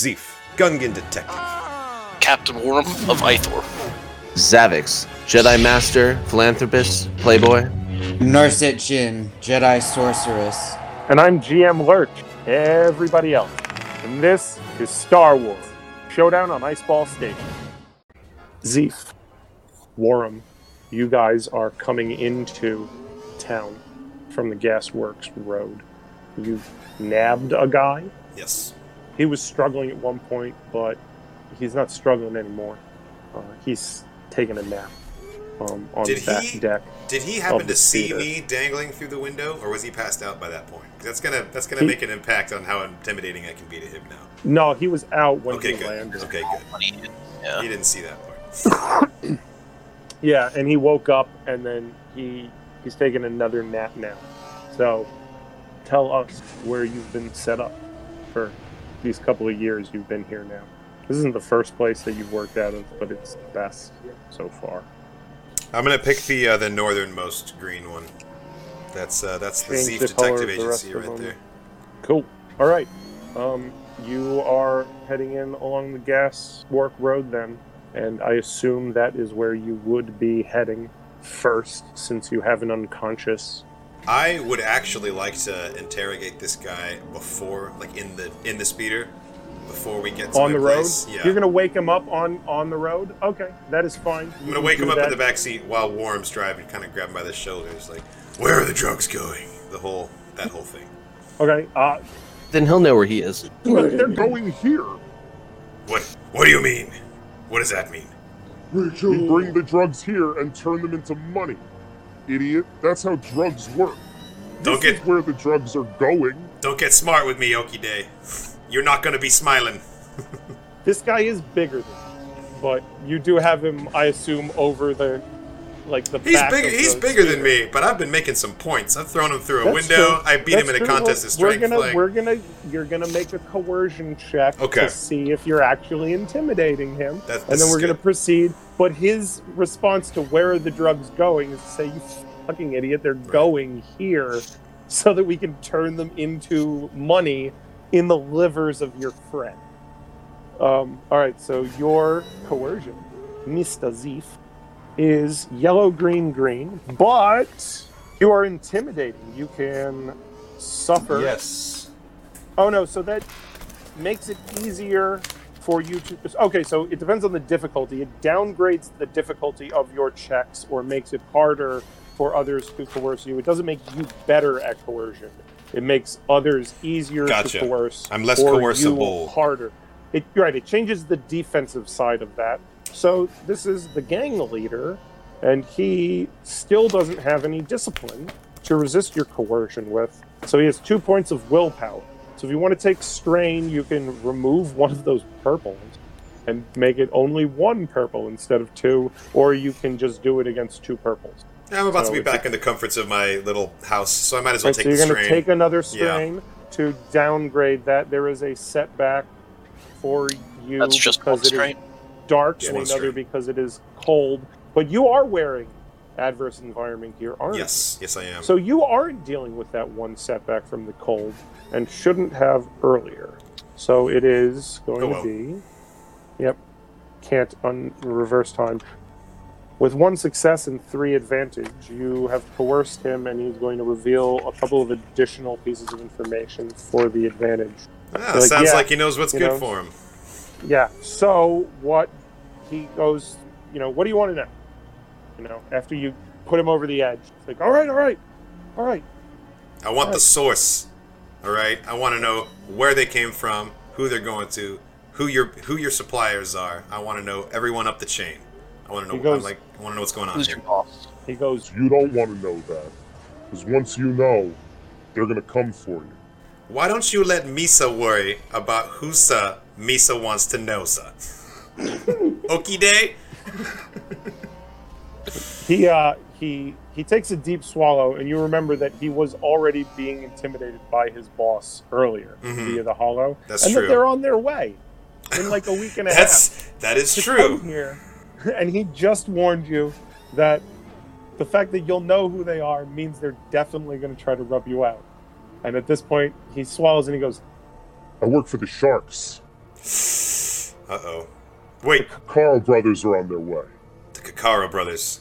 Zeef, Gungan Detective. Captain Worm of Ithor. Xavix, Jedi Master, Philanthropist, Playboy. Narset Jinn, Jedi Sorceress. And I'm GM Lurch, everybody else. And this is Star Wars Showdown on Iceball Station. Zeef, Warham, you guys are coming into town from the Gasworks Road. You've nabbed a guy. Yes. He was struggling at one point, but he's not struggling anymore. Uh, he's taking a nap um, on Did the back he- deck. Did he happen to see theater. me dangling through the window, or was he passed out by that point? That's gonna that's gonna He- make an impact on how intimidating I can be to him now. No, he was out when Okay, he good. landed. Okay, good. Yeah. He didn't see that part. Yeah, and he woke up and then he he's taking another nap now. So tell us where you've been set up for these couple of years you've been here now. This isn't the first place that you've worked out of, but it's the best so far. I'm gonna pick the uh, the northernmost green one. That's uh, that's the Change Zeef the Detective the Agency right there. Cool. All right. Um, you are heading in along the gas work road then, and I assume that is where you would be heading first, since you have an unconscious. I would actually like to interrogate this guy before, like in the in the speeder, before we get to on the road. place. Yeah. You're gonna wake him up on on the road. Okay, that is fine. I'm gonna wake him up in the back seat while Warm's driving, kind of grab him by the shoulders, like, "Where are the drugs going?" The whole that whole thing. Okay. Uh, Then he'll know where he is. They're going here. What What do you mean? What does that mean? We bring the drugs here and turn them into money. Idiot. That's how drugs work. Don't This get is where the drugs are going. don't get smart with me, Okie Day. You're not gonna be smiling. this guy is bigger than you, but you do have him, I assume, over the like the. He's bigger. He's bigger than me, but I've been making some points. I've thrown him through a That's window. true. I beat him That's in a true. contest of strength. We're gonna, like, we're gonna, you're gonna make a coercion check Okay. to see if you're actually intimidating him, That's- and then we're gonna proceed. But his response to where are the drugs going is to say, "You fucking idiot! They're going here, so that we can turn them into money in the livers of your friend." Um, all right, so your coercion, Mr. Zeef, is yellow, green, green, but you are intimidating. You can suffer. yes. Oh no, so that makes it easier for you to. Okay, so it depends on the difficulty. It downgrades the difficulty of your checks or makes it harder for others to coerce you. It doesn't make you better at coercion. It makes others easier Gotcha. to coerce. I'm less coercible. harder. It right. It changes the defensive side of that. So this is the gang leader, and he still doesn't have any discipline to resist your coercion with. So he has two points of willpower. So if you want to take strain, you can remove one of those purples and make it only one purple instead of two, or you can just do it against two purples. I'm about So to be it's a- back in the comforts of my little house, so I might as well Right, take so you're the going to strain. take another Yeah. strain to downgrade that. There is a setback for you That's just one because it is strain. Dark and another because it is cold. But you are wearing adverse environment gear, aren't you? yes, yes, I am. So you aren't dealing with that one setback from the cold and shouldn't have earlier. So it is going Oh, well. to be. Yep. Can't un- reverse time. With one success and three advantage, you have coerced him and he's going to reveal a couple of additional pieces of information for the advantage. Ah, like, sounds yeah, like he knows what's good know. for him. Yeah. So what he goes, you know, what do you want to know? You know, after you put him over the edge, it's like, all right, all right, all right. I want the source. All right. I want to know where they came from, who they're going to, who your who your suppliers are. I want to know everyone up the chain. I want to know. He goes- I like. I want to know what's going on Who's here. your boss? He goes, You don't want to know that. Because once you know, they're going to come for you. Why don't you let Misa worry about who's uh, Misa wants to know, sir? Okie day. he uh he he takes a deep swallow and you remember that he was already being intimidated by his boss earlier Mhm. via the hollow That's and true. that they're on their way in like a week and a half That's that is true. here and he just warned you that the fact that you'll know who they are means they're definitely going to try to rub you out and at this point he swallows and he goes I work for the Sharks. Uh oh. Wait, Kakara brothers are on their way. the Kakara brothers.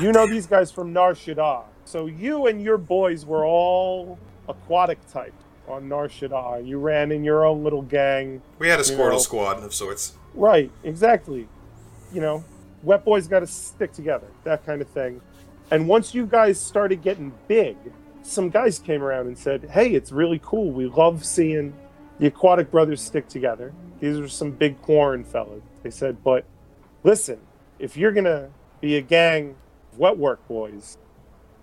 You know these guys from Nar Shaddaa. So you and your boys were all aquatic type on Nar Shaddaa. You ran in your own little gang. We had a You Squirtle know. squad of sorts. Right, exactly. You know, wet boys got to stick together, that kind of thing. And once you guys started getting big, some guys came around and said, "Hey, it's really cool. We love seeing the Aquatic Brothers stick together. These are some big Quarren fellas." They said, "But listen, if you're gonna be a gang of wet work boys,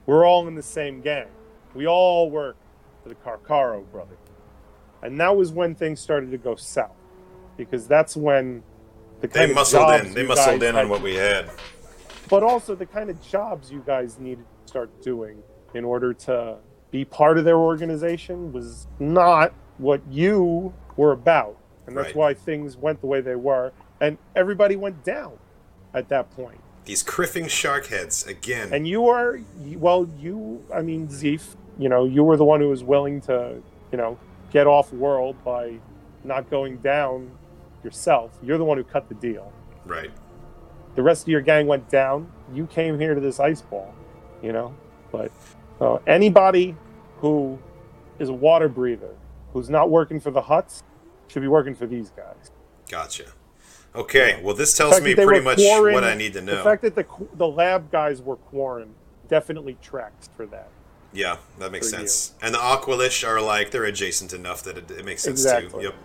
we're all in the same gang. We all work for the Carcaro brothers." And that was when things started to go south, because that's when the They kind of muscled jobs in. They muscled in on what we had. but also the kind of jobs you guys needed to start doing in order to be part of their organization was not what you were about. And that's Right. why things went the way they were. And everybody went down at that point. These kriffing shark heads again. And you are, well, you, I mean, Zeef, you know, you were the one who was willing to, you know, get off world by not going down yourself. You're the one who cut the deal right. the rest of your gang went down. You came here to this ice ball, you know. But uh, anybody who is a water breather, who's not working for the Hutts, should be working for these guys. Gotcha. Okay. Well, this tells me pretty much quarren- what I need to know. The fact that the the lab guys were quarren definitely tracks for that. Yeah, that makes for you. sense. And the Aqualish are like they're adjacent enough that it, it makes sense Exactly. too. Yep.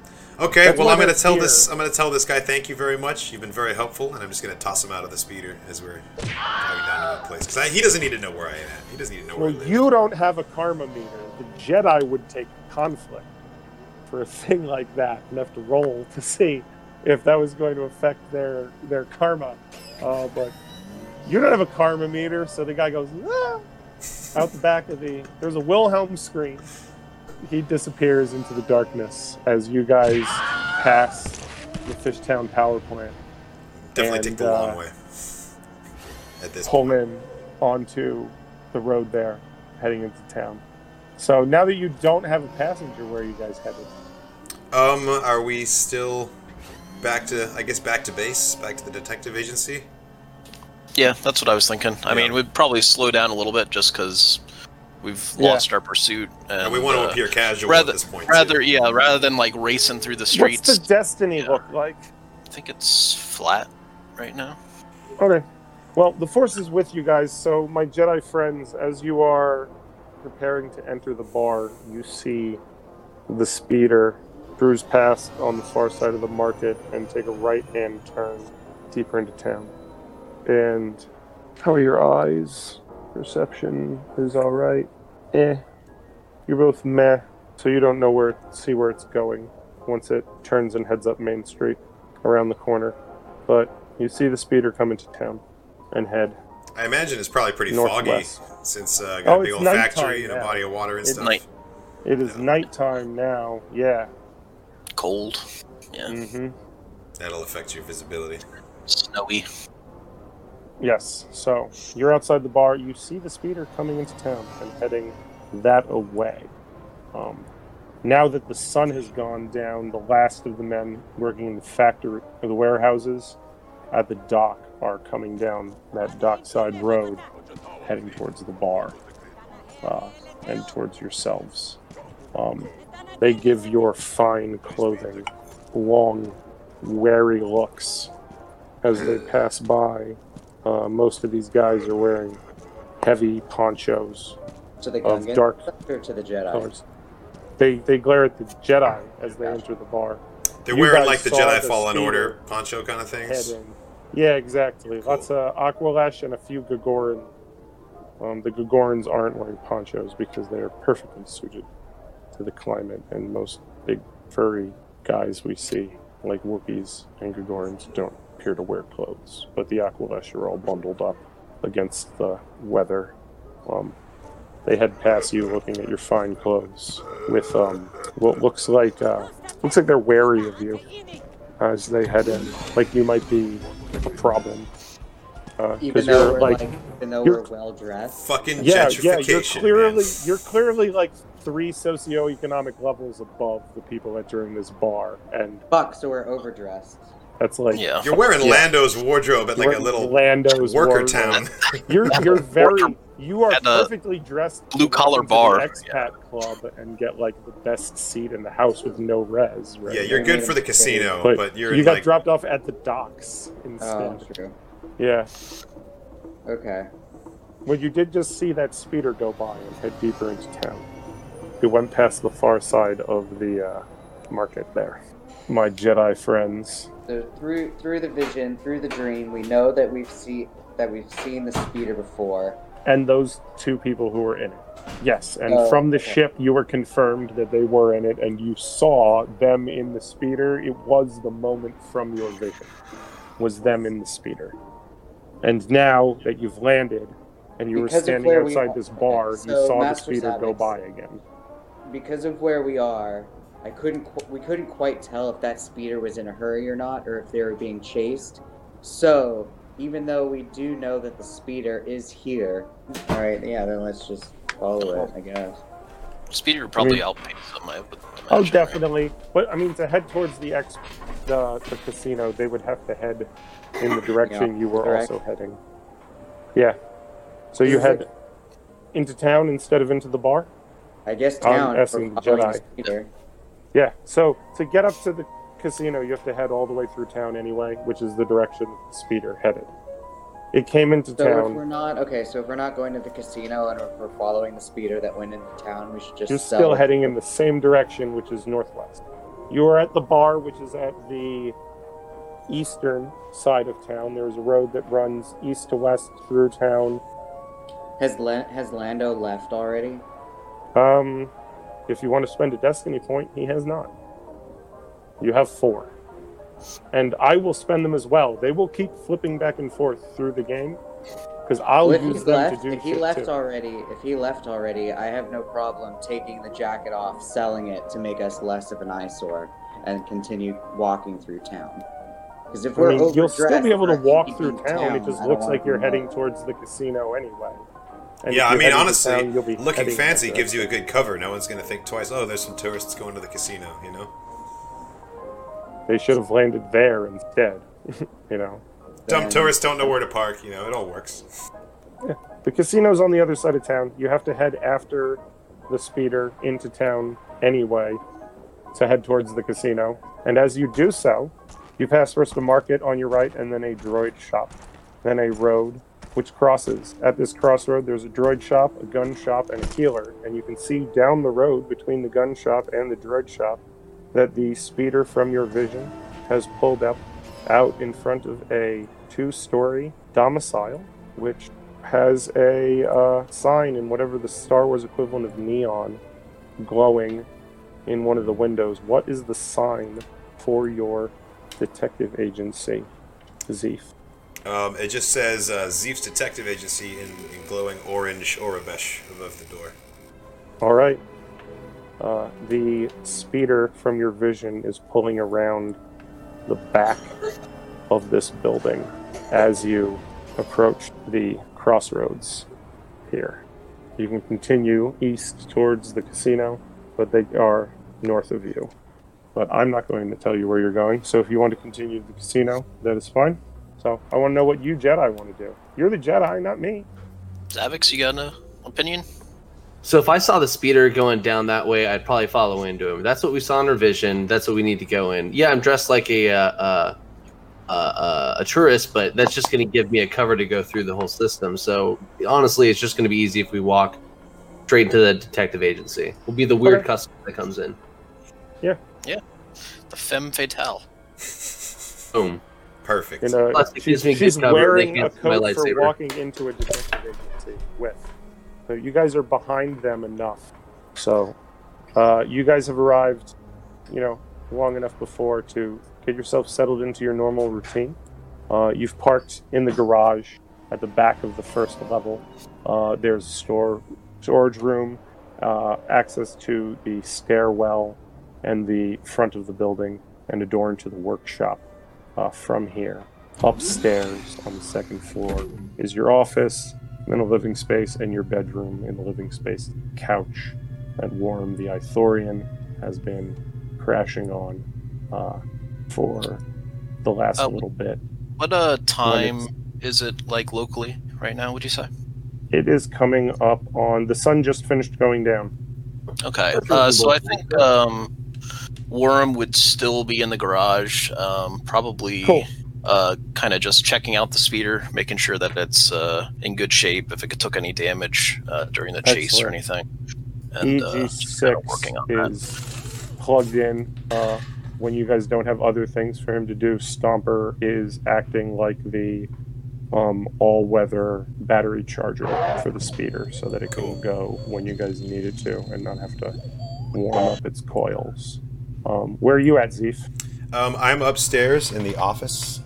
Okay, That's well I'm gonna tell here. this I'm gonna tell this guy thank you very much. You've been very helpful, and I'm just gonna toss him out of the speeder as we're going down to that place because he doesn't need to know where I am. He doesn't need to know where Well, you don't have a karma meter. The Jedi would take conflict for a thing like that and have to roll to see if that was going to affect their their karma. Uh, but you don't have a karma meter, so the guy goes "Ah," out the back of the. There's a Wilhelm scream. He disappears into the darkness as you guys pass the Fishtown power plant. Definitely and, take the long uh, way. At this pull in onto the road there, heading into town. So now that you don't have a passenger, where are you guys headed? Um, are we still back to I guess back to base, back to the detective agency? Yeah, that's what I was thinking. I Yeah. mean, we'd probably slow down a little bit just because we've Yeah. lost our pursuit, and, And we want to uh, appear casual rather, at this point. rather, too. yeah, rather than like racing through the streets. What's the destiny Yeah. look like? I think it's flat right now. Okay. Well, the force is with you guys. So, my Jedi friends, as you are preparing to enter the bar, you see the speeder cruise past on the far side of the market and take a right-hand turn deeper into town. And how are your eyes? Perception is all right. Eh. You're both meh, so you don't know where see where it's going once it turns and heads up Main Street around the corner. But you see the speeder come into town and head. I imagine it's probably pretty Northwest. foggy since uh, got Oh, a big old nighttime factory and a body of water and It's stuff. night. It is Yeah. nighttime now. Yeah. Cold. Yeah. hmm That'll affect your visibility. Snowy. Yes. So you're outside the bar. You see the speeder coming into town and heading that away. Um, now that the sun has gone down, the last of the men working in the factory or the warehouses at the dock are coming down that dockside road, heading towards the bar uh, and towards yourselves. Um, they give your fine clothing long, wary looks as they pass by. Uh, most of these guys are wearing heavy ponchos To the Of dark or to the Jedi? colors. They they glare at the Jedi as they enter the bar. They're You wearing like the Jedi the Fallen Order poncho kind of things. Yeah, exactly. Cool. Lots of Aqualish and a few Gigoran. Um, the Gigorans aren't wearing ponchos because they are perfectly suited to the climate, and most big furry guys we see, like Wookiees and Gigorans, don't appear to wear clothes. But the Aqualish are all bundled up against the weather. Um, they head past you, looking at your fine clothes, with um, what looks like uh, looks like they're wary of you as they head in, like you might be a problem. Even Because though you're we're like, like, even though you're- we're well dressed. Fucking yeah, yeah, gentrification. you're clearly man. you're clearly like three socioeconomic levels above the people entering this bar, and Fuck, so we're overdressed. That's like Yeah. You're wearing Yeah. Lando's wardrobe at like a little Lando's worker wardrobe. town. You're you're very you are uh, perfectly dressed. blue collar bar. expat club and get like the best seat in the house with no res. Right? yeah, you're They good made for the casino, But but, you're you got like dropped off at the docks Oh, instead. true. Yeah. Okay. Well, you did just see that speeder go by and head deeper into town. It went past the far side of the uh, market there. My Jedi friends. So through through the vision, through the dream, we know that we've seen that we've seen the speeder before. And those two people who were in it. Yes, and Oh, from the okay. ship, you were confirmed that they were in it, and you saw them in the speeder. It was the moment from your vision, was them in the speeder. And now that you've landed, and you Because were standing where we outside this bar, okay, you so saw the Master speeder go by again. Because of where we are, I couldn't qu- we couldn't quite tell if that speeder was in a hurry or not, or if they were being chased. So even though we do know that the speeder is here, all right, yeah, then let's just follow it, I guess. Speeder would probably mean- outpace them. I would imagine, Oh, right? definitely. But I mean, to head towards the ex, the, the casino, they would have to head in the direction you were correct. also heading. Yeah. So you head it- into town instead of into the bar. I guess town. for the Jedi. speeder. Yeah. So to get up to the casino, you have to head all the way through town anyway, which is the direction the speeder headed. It came into town. So if we're not okay, so if we're not going to the casino and if we're following the speeder that went into town, we should just You're still heading in the same direction, which is northwest. You are at the bar, which is at the eastern side of town. There's a road that runs east to west through town. Has La- has Lando left already? Um, if you want to spend a destiny point, he has not. You have four. And I will spend them as well. They will keep flipping back and forth through the game because I'll Well, use them left, to do if he left too. already, if he left already, I have no problem taking the jacket off, selling it to make us less of an eyesore, and continue walking through town. Because if I we're mean, you'll still be able to walk through dink town. It just I looks like you're heading towards the casino anyway. And yeah, I mean honestly, town, looking fancy that gives you a good cover. No one's gonna think twice. Oh, there's some tourists going to the casino. You know. They should have landed there instead. you know, Dumb Then- tourists don't know where to park. You know, it all works. the casino's on the other side of town. You have to head after the speeder into town anyway to head towards the casino. And as you do so, you pass first a market on your right, and then a droid shop, then a road which crosses. At this crossroad, there's a droid shop, a gun shop, and a healer. And you can see down the road between the gun shop and the droid shop that the speeder from your vision has pulled up out in front of a two story domicile, which has a uh, sign in whatever the Star Wars equivalent of neon glowing in one of the windows. What is the sign for your detective agency, Zeef? Um, it just says uh, Zeef's Detective Agency in, in glowing orange Aurebesh above the door. All right. Uh, the speeder from your vision is pulling around the back of this building as you approach the crossroads here. You can continue east towards the casino, but they are north of you. But I'm not going to tell you where you're going, so if you want to continue to the casino, that is fine. So I want to know what you Jedi want to do. You're the Jedi, not me. Xavix, you got an opinion? So if I saw the speeder going down that way, I'd probably follow into him. That's what we saw in our vision. That's what we need to go in. Yeah, I'm dressed like a uh, uh, uh, uh, a tourist, but that's just going to give me a cover to go through the whole system. So honestly, it's just going to be easy if we walk straight into the detective agency. We'll be the weird Okay. customer that comes in. Yeah. Yeah. The femme fatale. Boom. Perfect. You know, Plus, she's, gives me good she's wearing a coat for walking into a detective agency with. So you guys are behind them enough. So uh, you guys have arrived, you know, long enough before to get yourself settled into your normal routine. Uh, you've parked in the garage at the back of the first level. Uh, there's a store, storage room, uh, access to the stairwell and the front of the building, and a door into the workshop uh, from here. Upstairs on the second floor is your office, then a living space, and your bedroom. In the living space, couch that Warm the Ithorian has been crashing on uh, for the last Oh. little bit. What uh time is it like locally right now? Would you say? It is coming up on the sun just finished going down. Okay. Uh, so I think um, Worm would still be in the garage, um, probably Cool. uh, kind of just checking out the speeder, making sure that it's uh, in good shape, if it took any damage uh, during the chase or anything. And uh, just kinda working on EG6 that. is plugged in. Uh, when you guys don't have other things for him to do, Stomper is acting like the um, all-weather battery charger for the speeder, so that it Cool. can go when you guys need it to, and not have to warm up its coils. Um, where are you at, Zeef? Um, I'm upstairs in the office,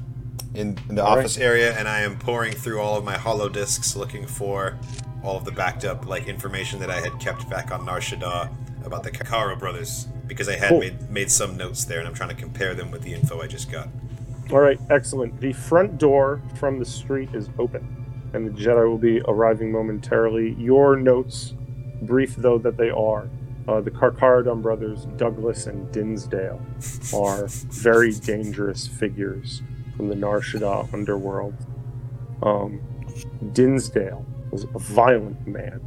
in, in the All right. office area, and I am pouring through all of my hollow discs looking for all of the backed up like information that I had kept back on Nar Shaddaa about the Kakaro brothers because I had Cool. made made some notes there, and I'm trying to compare them with the info I just got. All right, excellent. The front door from the street is open, and the Jedi will be arriving momentarily. Your notes, brief though that they are, uh, the Karkarodon brothers, Douglas and Dinsdale, are very dangerous figures from the Nar Shaddaa underworld. Um, Dinsdale was a violent man,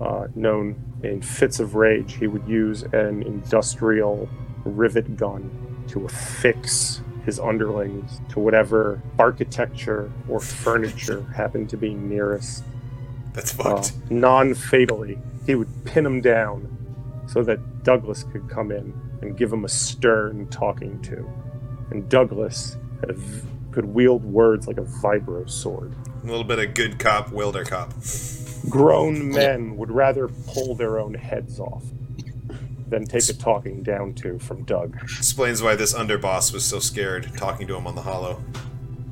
uh, known in fits of rage. He would use an industrial rivet gun to affix his underlings to whatever architecture or furniture happened to be nearest. That's Uh, fucked. non fatally, he would pin them down so that Douglas could come in and give him a stern talking to. And Douglas had a v- could wield words like a vibro sword. a little bit of good cop, wilder cop. Grown men would rather pull their own heads off than take a talking down to from Doug. Explains why this underboss was so scared talking to him on the hollow.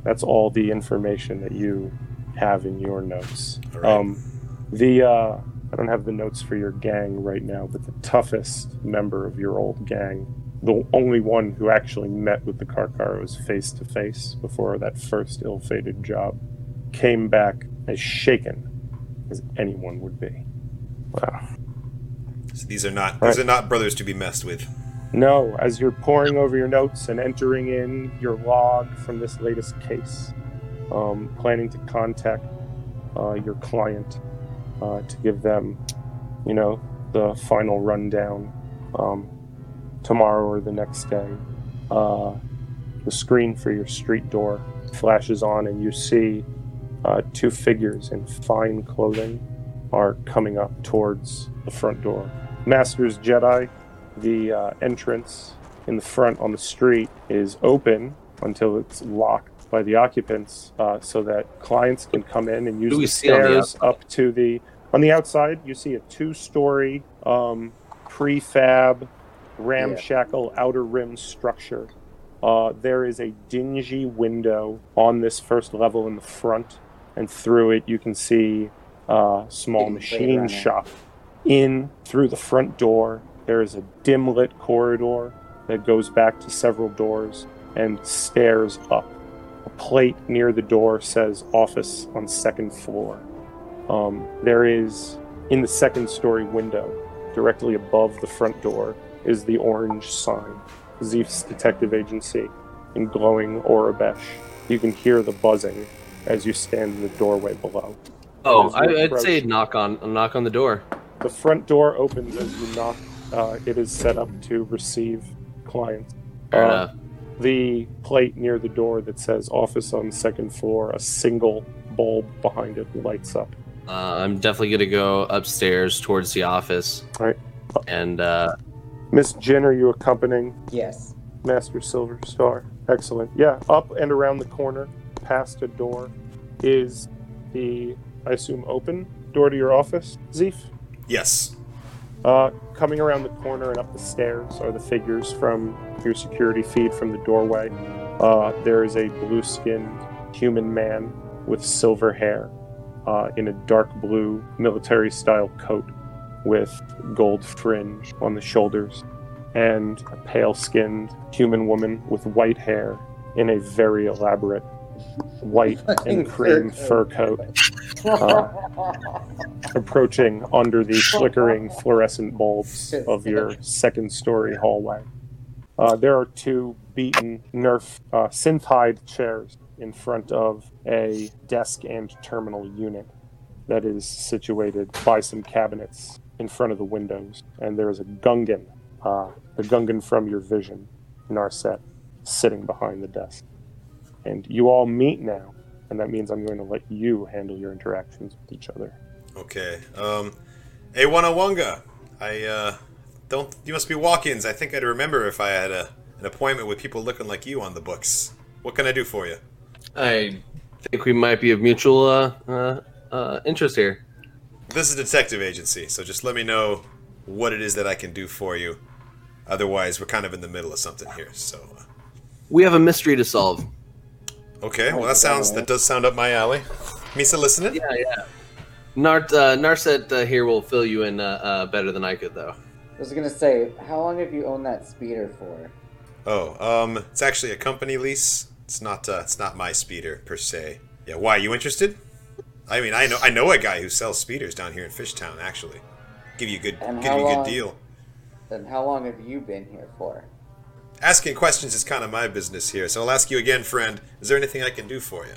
That's all the information that you have in your notes. All right. Um, the uh, don't have the notes for your gang right now, but the toughest member of your old gang, the only one who actually met with the Karkaros face to face before that first ill-fated job, came back as shaken as anyone would be. Wow. So these are not Right. these are not brothers to be messed with. No, as you're poring over your notes and entering in your log from this latest case, um, planning to contact uh, your client uh, to give them, you know, the final rundown um, tomorrow or the next day, uh, the screen for your street door flashes on, and you see uh, two figures in fine clothing are coming up towards the front door. Masters Jedi the uh, entrance in the front on the street is open until it's locked by the occupants uh, so that clients can come in and use the on the stairs up to the on the outside you see a two-story um, prefab ramshackle outer rim structure. Uh, there is a dingy window on this first level in the front and through it you can see a small Blade machine shop. In through the front door there is a dim lit corridor that goes back to several doors and stairs up. A plate near the door says office on second floor. Um, there is, in the second story window, directly above the front door, is the orange sign, Zeef's Detective Agency, in glowing Aurebesh. You can hear the buzzing as you stand in the doorway below. Oh, I, I'd approach- say knock on knock on the door. The front door opens as you knock. Uh, it is set up to receive clients. Uh. The plate near the door that says office on the second floor, a single bulb behind it lights up. Uh, I'm definitely gonna go upstairs towards the office. Alright. And uh, Miss Jinn, are you accompanying Yes. Master Silver Star? Excellent. Yeah, up and around the corner, past a door, is the, I assume, open door to your office, Zeef? Yes. Uh, coming around the corner and up the stairs are the figures from your security feed from the doorway. Uh, there is a blue skinned human man with silver hair uh, in a dark blue military style coat with gold fringe on the shoulders, and a pale skinned human woman with white hair in a very elaborate white and cream fur coat uh, approaching under the flickering fluorescent bulbs of your second story hallway. Uh, there are two beaten Nerf uh, synth-hide chairs in front of a desk and terminal unit that is situated by some cabinets in front of the windows. And there is a Gungan, uh, the Gungan from your vision, Narset, sitting behind the desk. And you all meet now, and that means I'm going to let you handle your interactions with each other. Okay. Um, hey, Wanawanga. I uh, don't. You must be walk-ins. I think I'd remember if I had a, an appointment with people looking like you on the books. What can I do for you? I think we might be of mutual uh, uh, uh, interest here. This is a detective agency, so just let me know what it is that I can do for you. Otherwise, we're kind of in the middle of something here. So, uh, We have a mystery to solve. Okay. Well, that sounds that does sound up my alley. Misa, listening. Yeah, yeah. Nart, uh, Narset uh, here will fill you in uh, uh, better than I could, though. I was gonna say, how long have you owned that speeder for? Oh, um, it's actually a company lease. It's not. Uh, it's not my speeder per se. Yeah. Why? You interested? I mean, I know. I know a guy who sells speeders down here in Fishtown. Actually, give you a good, And give you a good long? deal. Then how long have you been here for? Asking questions is kind of my business here, so I'll ask you again, friend. Is there anything I can do for you?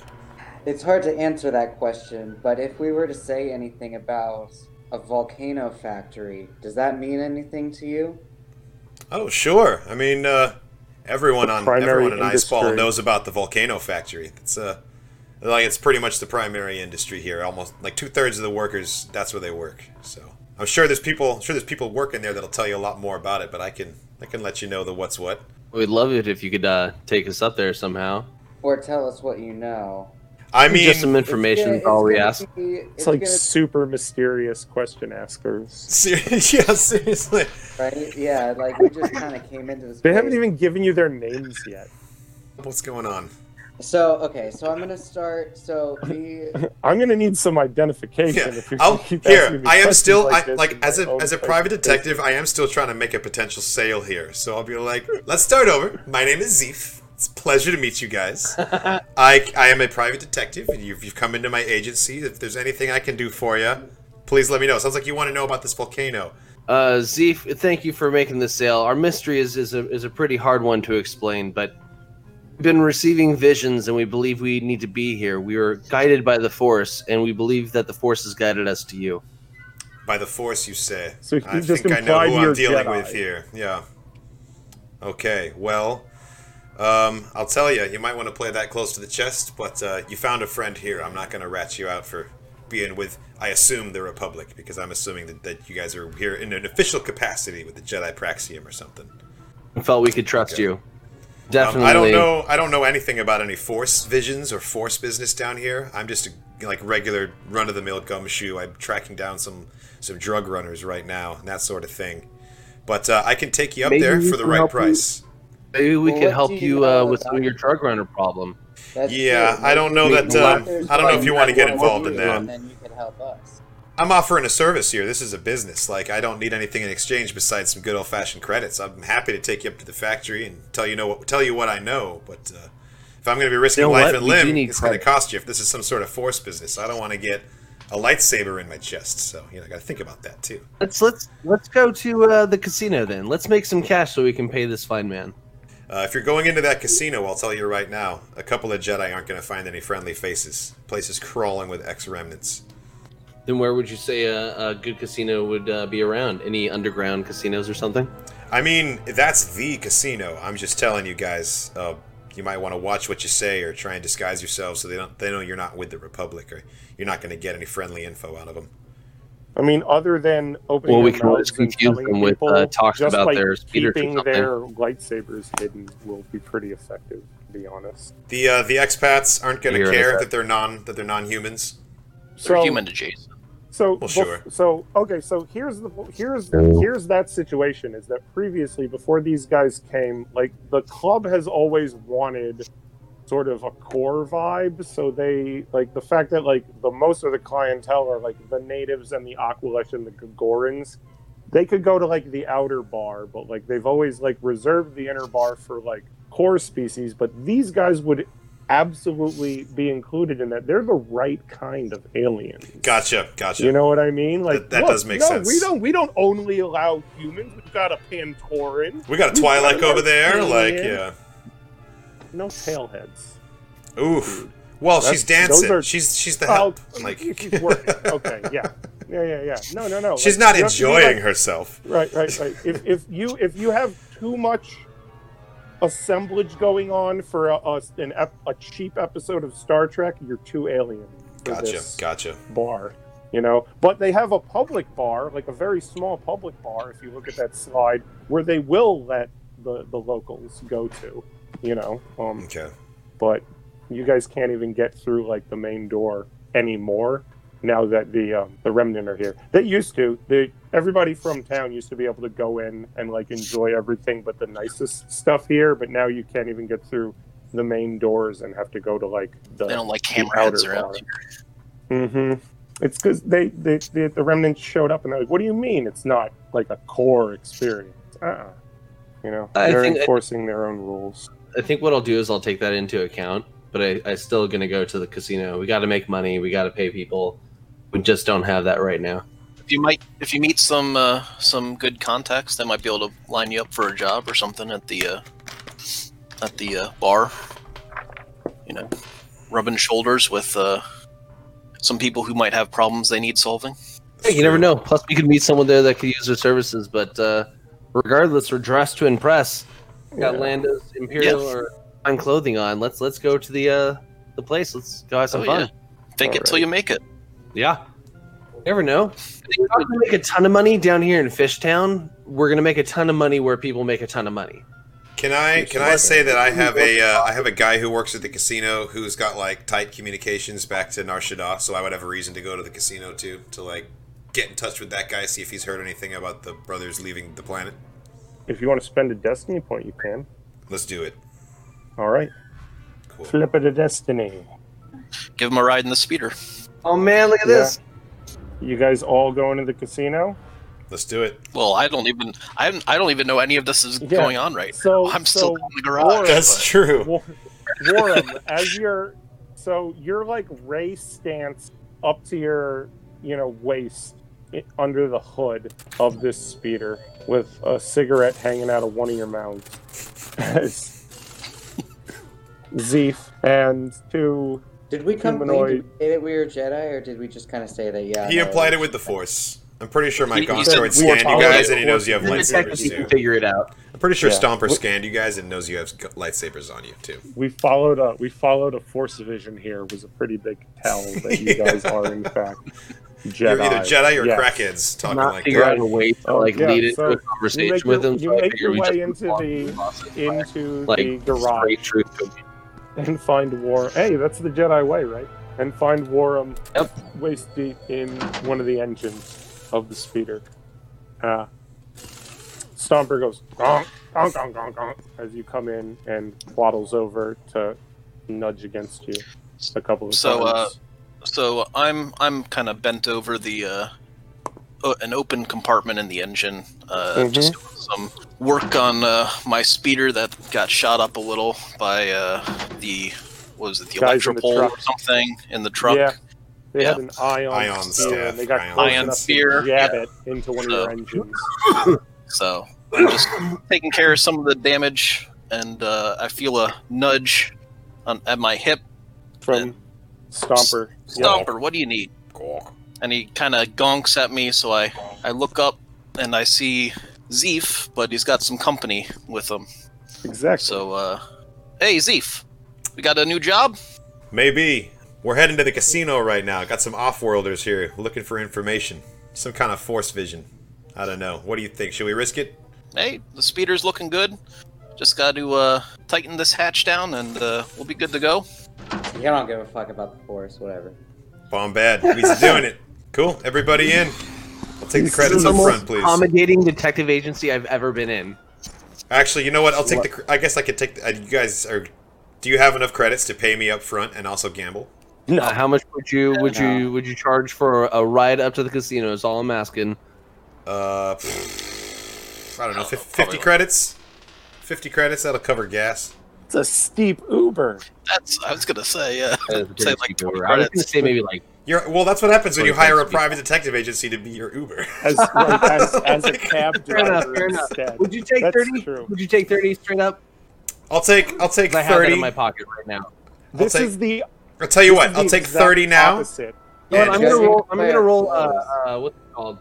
It's hard to answer that question, but if we were to say anything about a volcano factory, does that mean anything to you? Oh, sure. I mean, uh, everyone on everyone in industry. Iceball knows about the volcano factory. It's uh, like it's pretty much the primary industry here. Almost like two thirds of the workers, that's where they work. So I'm sure there's people, I'm sure there's people working there that'll tell you a lot more about it. But I can, I can let you know the what's what. We'd love it if you could uh, take us up there somehow. Or tell us what you know. I mean, Just some information It's gonna- all we ask. be- It's, it's like gonna- super mysterious question askers. ser- yeah, seriously. right? Yeah, like we just kind of came into this. They haven't even given you their names yet. What's going on? So okay, so I'm gonna start. So we. I'm gonna need some identification. Yeah, If you're I'll, keep here. I am still like, I, like as a as a private detective. I am still trying to make a potential sale here. So I'll be like, let's start over. My name is Zeef. It's a pleasure to meet you guys. I I am a private detective. and You've, you've come into my agency. If there's anything I can do for you, please let me know. Sounds like you want to know about this volcano. Uh, Zeef, thank you for making the sale. Our mystery is, is, a, is a pretty hard one to explain, but we've been receiving visions and we believe we need to be here. We are guided by the Force, and we believe that the Force has guided us to you. By the force, you say. So you I just think I know implied who I'm you're dealing Jedi. with here. Yeah. Okay. Well, um, I'll tell you. You might want to play that close to the chest, but uh, you found a friend here. I'm not going to rat you out for being with. I assume the Republic because I'm assuming that, that you guys are here in an official capacity with the Jedi Praxeum or something. We felt we could trust Okay. you. Um, Definitely. I don't know. I don't know anything about any Force visions or Force business down here. I'm just a like regular run of the mill gumshoe. I'm tracking down some some drug runners right now and that sort of thing. But uh, I can take you up Maybe there for the right help you. price. Maybe we Well, could help you you uh, with some of your drug runner problem. That's Yeah, true. I don't know Maybe that, uh, there's I don't know if you wanna get involved in that. and Then you could help us. I'm offering a service here. This is a business. Like I don't need anything in exchange besides some good old fashioned credits. I'm happy to take you up to the factory and tell you know what, tell you what I know. But uh, if I'm going to be risking You know life what? and limb, it's going to cost you. If this is some sort of force business, I don't want to get a lightsaber in my chest. So you know, I got to think about that too. Let's let's let's go to uh, the casino then. Let's make some cash so we can pay this fine man. Uh, if you're going into that casino, I'll tell you right now, a couple of Jedi aren't going to find any friendly faces. Place is crawling with ex remnants. Then where would you say a, a good casino would uh, be around? Any underground casinos or something? I mean, that's the casino. I'm just telling you guys. Uh, you might want to watch what you say or try and disguise yourself so they don't they know you're not with the Republic or you're not going to get any friendly info out of them. I mean, other than opening Well, we their can always confuse them with, people, uh, talks just about like their speeders keeping something. their lightsabers hidden will be pretty effective, to be honest. The uh, the expats aren't going to care that they're non that they're non-humans. They're So, human adjacent. So, Well, sure. bef- so okay. So here's the here's here's that situation. Is that previously, before these guys came, like the club has always wanted sort of a core vibe. So they like the fact that like the most of the clientele are like the natives and the Aqualish and the Gigorans. They could go to like the outer bar, but like they've always like reserved the inner bar for like core species. But these guys would absolutely be included in that. They're the right kind of aliens. Gotcha, gotcha. You know what I mean? Like That- that look, does make no, sense. We don't we don't only allow humans. We've got a Pantoran. we got a Twi'lek over there, like yeah. no tailheads. Oof. Well, That's- she's dancing. are- she's she's the Oh, help. Like she's working. Okay, yeah, yeah, yeah, yeah. No, no, no. she's Like, not you have to be enjoying like- herself. Right, right, right. if, if you if you have too much assemblage going on for a, a, an ep, a cheap episode of Star Trek, you're too alien. Gotcha, gotcha. Bar, you know. But they have a public bar, like a very small public bar. If you look at that slide, where they will let the the locals go to, you know. Um, Okay. but you guys can't even get through like the main door anymore now that the um, the remnant are here. They used to. They everybody from town used to be able to go in and like enjoy everything but the nicest stuff here. But now you can't even get through the main doors and have to go to like the. They don't like the hammerheads outer around here. Mm-hmm. It's because they, they, they the remnants showed up and they're like, "What do you mean it's not like a core experience?" Uh-uh. You know, I they're think- enforcing their own rules. I think what I'll do is I'll take that into account, but I, I still gonna go to the casino. We got to make money. We got to pay people. We just don't have that right now. If you might, if you meet some uh, some good contacts, they might be able to line you up for a job or something at the uh, at the uh, bar. You know, rubbing shoulders with uh, some people who might have problems they need solving. Hey, you never know. Plus, we could meet someone there that could use their services. But uh, regardless, we're dressed to impress. We got Yeah. Lando's Imperial Yeah. or fine clothing on. Let's let's go to the uh, the place. Let's go have some Oh, fun. yeah. Fake it till you make it. Yeah. You never know. We're not gonna make a ton of money down here in Fishtown. We're gonna make a ton of money where people make a ton of money. Can I can I say that I have a uh, I have a guy who works at the casino who's got like tight communications back to Nar Shaddaa, so I would have a reason to go to the casino too to like get in touch with that guy, see if he's heard anything about the brothers leaving the planet. If you want to spend a destiny point, you can. Let's do it. All right. Cool. Flip it a destiny. Give him a ride in the speeder. Oh man, look at Yeah. this. You guys all going to the casino? Let's do it. Well, I don't even I haven't, I don't even know any of this is Yeah. going on right So now. I'm so still in the garage. Warren- That's but- true. Warren, as you're so you're like Ray stance up to your you know waist i- under the hood of this speeder with a cigarette hanging out of one of your mouths. As Zeef and two Did we come clean? Did Humanoid. we say that we were Jedi, or did we just kind of say that? Yeah. He no, implied it with the Force. I'm pretty sure my He- he Gonk said droid we were scanned you guys, and he knows you have Force. The lightsabers can too. figure it out. I'm pretty sure Yeah. Stomper scanned you guys and knows you have lightsabers on you too. we followed a we followed a force vision here was a pretty big tell that you guys are in fact Jedi. You're either Jedi or Yes. crackheads talking Not like figure that. out a way to Oh, like yeah, lead into so a conversation you make with your- him. you so make figure your we way just into the- the process, into like the garage straight truth. And find War. Hey, that's the Jedi way, right? And find Warham Yep. waist deep in one of the engines of the speeder. Uh, Stomper goes gonk, gonk, gonk, gonk, gonk, as you come in and waddles over to nudge against you a couple of So, uh, times. So I'm I'm kind of bent over the uh, an open compartment in the engine, uh, Mhm. just some work on uh, my speeder that got shot up a little by uh, the what was it the Guys in the electropole or something in the truck. Yeah. They had an ion, Ion spear, staff, and they got ion- close Ion enough spear, to jab yeah. it into one of So- your engines. So I'm just taking care of some of the damage, and uh, I feel a nudge on, at my hip. From Stomper. Yeah. Stomper, what do you need? And he kind of gonks at me. So I, I look up and I see Zeef, but he's got some company with him. Exactly. So, uh, hey, Zeef, we got a new job? Maybe. We're heading to the casino right now. Got some off-worlders here looking for information. Some kind of force vision. I don't know. What do you think? Should we risk it? Hey, the speeder's looking good. Just got to uh, tighten this hatch down, and uh, we'll be good to go. Yeah, I don't give a fuck about the Force. Whatever. Bomb bad. We's doing it. Cool. Everybody in. I'll take the credits the up most front, please. accommodating detective agency I've ever been in. Actually, you know what? I'll take the. I guess I could take. The, uh, you guys are. Do you have enough credits to pay me up front and also gamble? no. Uh, how much would you would No. you would you charge for a ride up to the casino? Is all I'm asking. Uh, pff, I don't know. Oh, fif- Fifty not. credits. Fifty credits. That'll cover gas. It's a steep Uber. That's I was gonna say, yeah. That is a Say like Uber. I was gonna say maybe like You're well. That's what happens when you hire a cents would private detective agency to be your Uber. As, right, as, as a cab Fair enough, driver fair enough. instead. Would you take That's thirty? true. Would you take thirty straight up? I'll take I'll take 'Cause I have that thirty. in my pocket right now. This take- is the. I'll tell you what. I'll take thirty now. Opposite. And- I'm gonna roll. I'm gonna roll. Uh, uh, what's it called?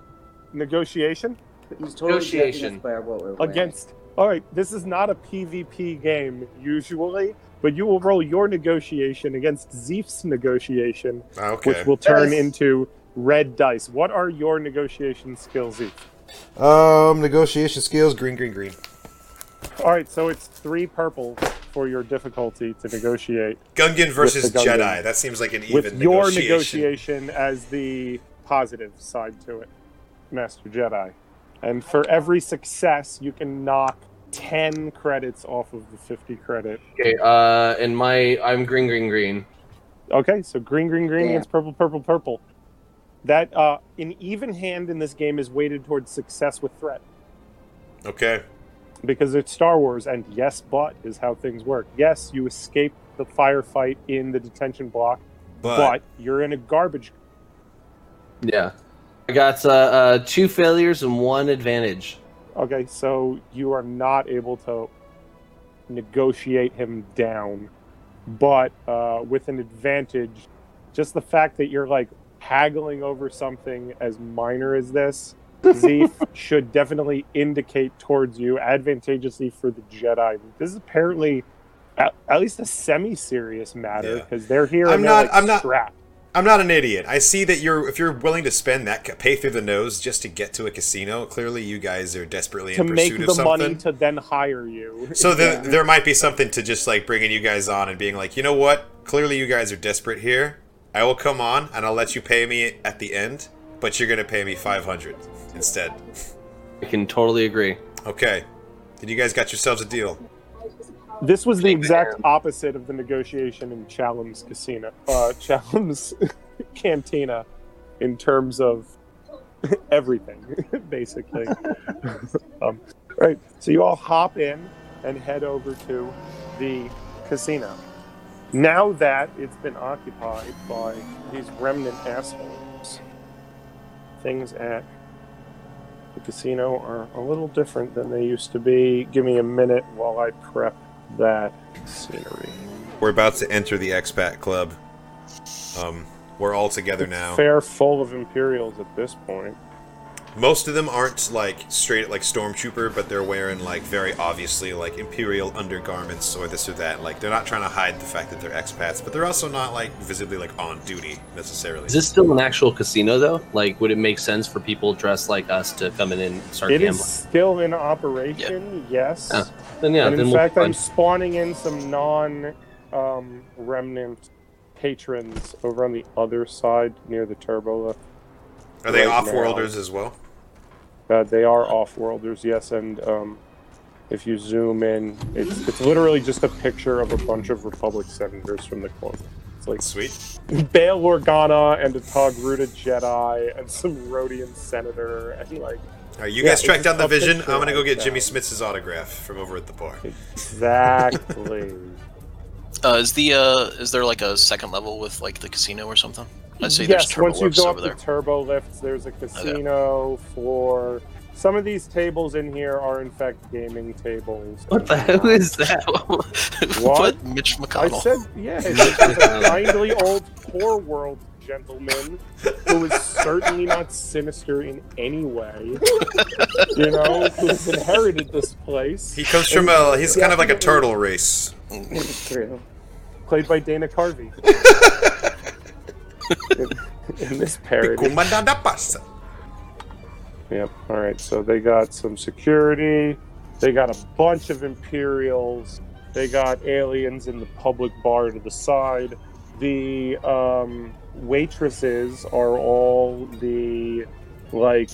Negotiation He's totally Negotiation. us by what we're wearing. against. All right, this is not a PvP game usually, but you will roll your negotiation against Zeef's negotiation, Okay. which will turn Yes. into red dice. What are your negotiation skills, Zeef? Um, negotiation skills. Green, green, green. All right, so it's three purple for your difficulty to negotiate, Gungan versus Gungan. Jedi. That seems like an even with your negotiation. negotiation as the positive side to it, Master Jedi. And for every success, you can knock 10 credits off of the 50 credit. Okay. Uh, and my I'm green, green, green. Okay, so green, green, green Yeah. against purple, purple, purple. That uh, an even hand in this game is weighted towards success with threat Okay. because it's Star Wars, and yes, but is how things work. Yes, you escape the firefight in the detention block, But, but you're in a garbage. Yeah. I got uh, uh, two failures and one advantage. Okay, so you are not able to negotiate him down, but uh, with an advantage. Just the fact that you're like haggling over something as minor as this, Zeef should definitely indicate towards you advantageously for the Jedi. This is apparently at, at least a semi-serious matter Yeah. because they're here I'm and they're not- like I'm not- strapped. I'm not an idiot. I see that you're if you're willing to spend that ca- pay through the nose just to get to a casino. Clearly, you guys are desperately to in make pursuit the of something. money to then hire you. So there, Yeah. there might be something to just like bringing you guys on and being like, you know what? Clearly, you guys are desperate here. I will come on and I'll let you pay me at the end, but you're gonna pay me 500 instead. I can totally agree. Okay. Then you guys got yourselves a deal. This was the exact opposite of the negotiation in Chalmun's casino, uh, Chalmun's cantina, in terms of everything, basically. um, right. So you all hop in and head over to the casino. Now that it's been occupied by these remnant assholes, things at the casino are a little different than they used to be. Give me a minute while I prep that scenery. We're about to enter the expat club. Um, we're all together now. Fair full of Imperials at this point. Most of them aren't like straight like stormtrooper, but they're wearing like very obviously like imperial undergarments or this or that. Like they're not trying to hide the fact that they're expats, but they're also not like visibly like on duty necessarily. Is this still an actual casino though? Like, would it make sense for people dressed like us to come in and start It gambling? is still in operation, yes. Oh, Then yeah, and then in we'll fact, be I'm spawning in some non um, remnant patrons over on the other side near the turbo lift. Are they right off-worlders as well? Uh, they are off-worlders, yes, and um, if you zoom in, it's, it's literally just a picture of a bunch of Republic senators from the Clone. It's like Sweet. Bail Organa and a Togruta Jedi and some Rodian senator and like All right, you Yeah, guys track it's down the vision. I'm gonna go get that. Jimmy Smits' autograph from over at the bar. exactly. Uh, is the uh, is there like a second level with like the casino or something? I see there's yes, turbo once you go over up there. the turbo lifts, there's a casino for some of these tables in here are in fact gaming tables. What the hell is that? What? What? Mitch I McConnell. said yes. It's a kindly old poor world gentleman who is certainly not sinister in any way. you know, who's inherited this place. He comes from a. He's kind of like a turtle race. True. played by Dana Carvey. in, in this parody. Yep. All right. So they got some security. They got a bunch of Imperials. They got aliens in the public bar to the side. The um, waitresses are all the like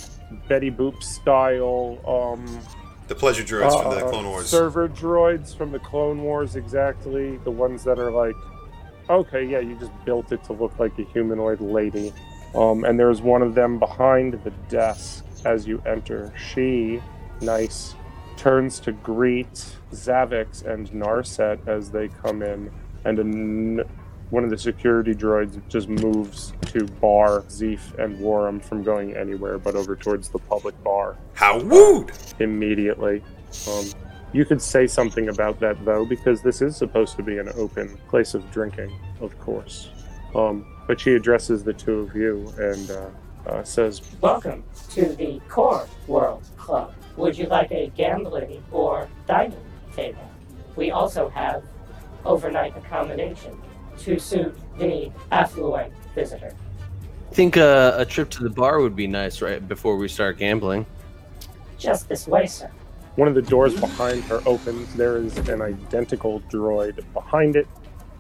Betty Boop style um, The pleasure droids from the uh, Clone Wars. server droids from the Clone Wars. Exactly the ones that are like, okay, yeah, you just built it to look like a humanoid lady. Um, and there's one of them behind the desk as you enter. She, nice, turns to greet Xavix and Narset as they come in, and a n- one of the security droids just moves to bar Zeef and Warham from going anywhere but over towards the public bar How wooed! immediately. Um, You could say something about that though, because this is supposed to be an open place of drinking, of course. Um, but she addresses the two of you and uh, uh, says, Welcome to the Core World Club. Would you like a gambling or dining table? We also have overnight accommodation to suit the affluent visitor. I think uh, a trip to the bar would be nice right before we start gambling. Just this way, sir. One of the doors behind her opens. There is an identical droid behind it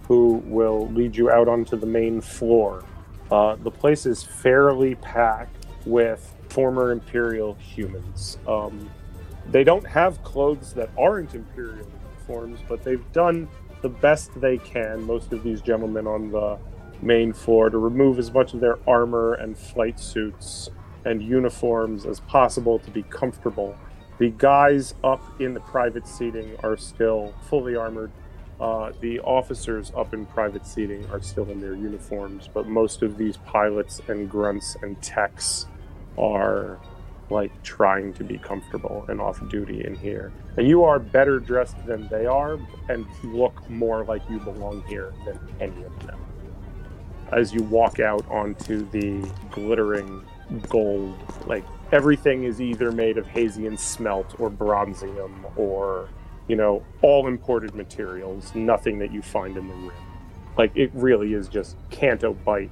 who will lead you out onto the main floor. Uh, the place is fairly packed with former Imperial humans. Um, they don't have clothes that aren't Imperial forms, but they've done the best they can, most of these gentlemen on the main floor, to remove as much of their armor and flight suits and uniforms as possible to be comfortable. The guys up in the private seating are still fully armored. Uh, the officers up in private seating are still in their uniforms, but most of these pilots and grunts and techs are like trying to be comfortable and off duty in here. And you are better dressed than they are and look more like you belong here than any of them. As you walk out onto the glittering gold, like everything is either made of Hazian smelt or bronzium or, you know, all imported materials, nothing that you find in the rim. Like it really is just Canto Bight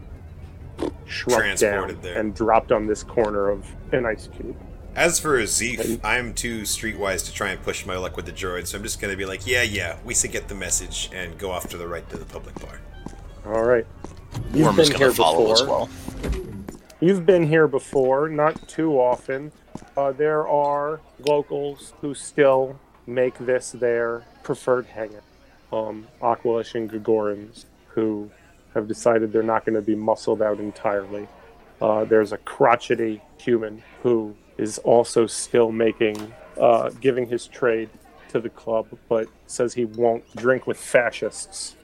shrunk down there. and dropped on this corner of an ice cube. As for Zeef, I'm too streetwise to try and push my luck with the droid, so I'm just gonna be like, yeah, yeah, we should get the message and go off to the right to the public bar. All right. You've Worm is been going here to follow as before. well. You've been here before, not too often. Uh, there are locals who still make this their preferred hangout. Um, Aqualish and Gigorans who have decided they're not going to be muscled out entirely. Uh, there's a crotchety human who is also still making, uh, giving his trade to the club, but says he won't drink with fascists,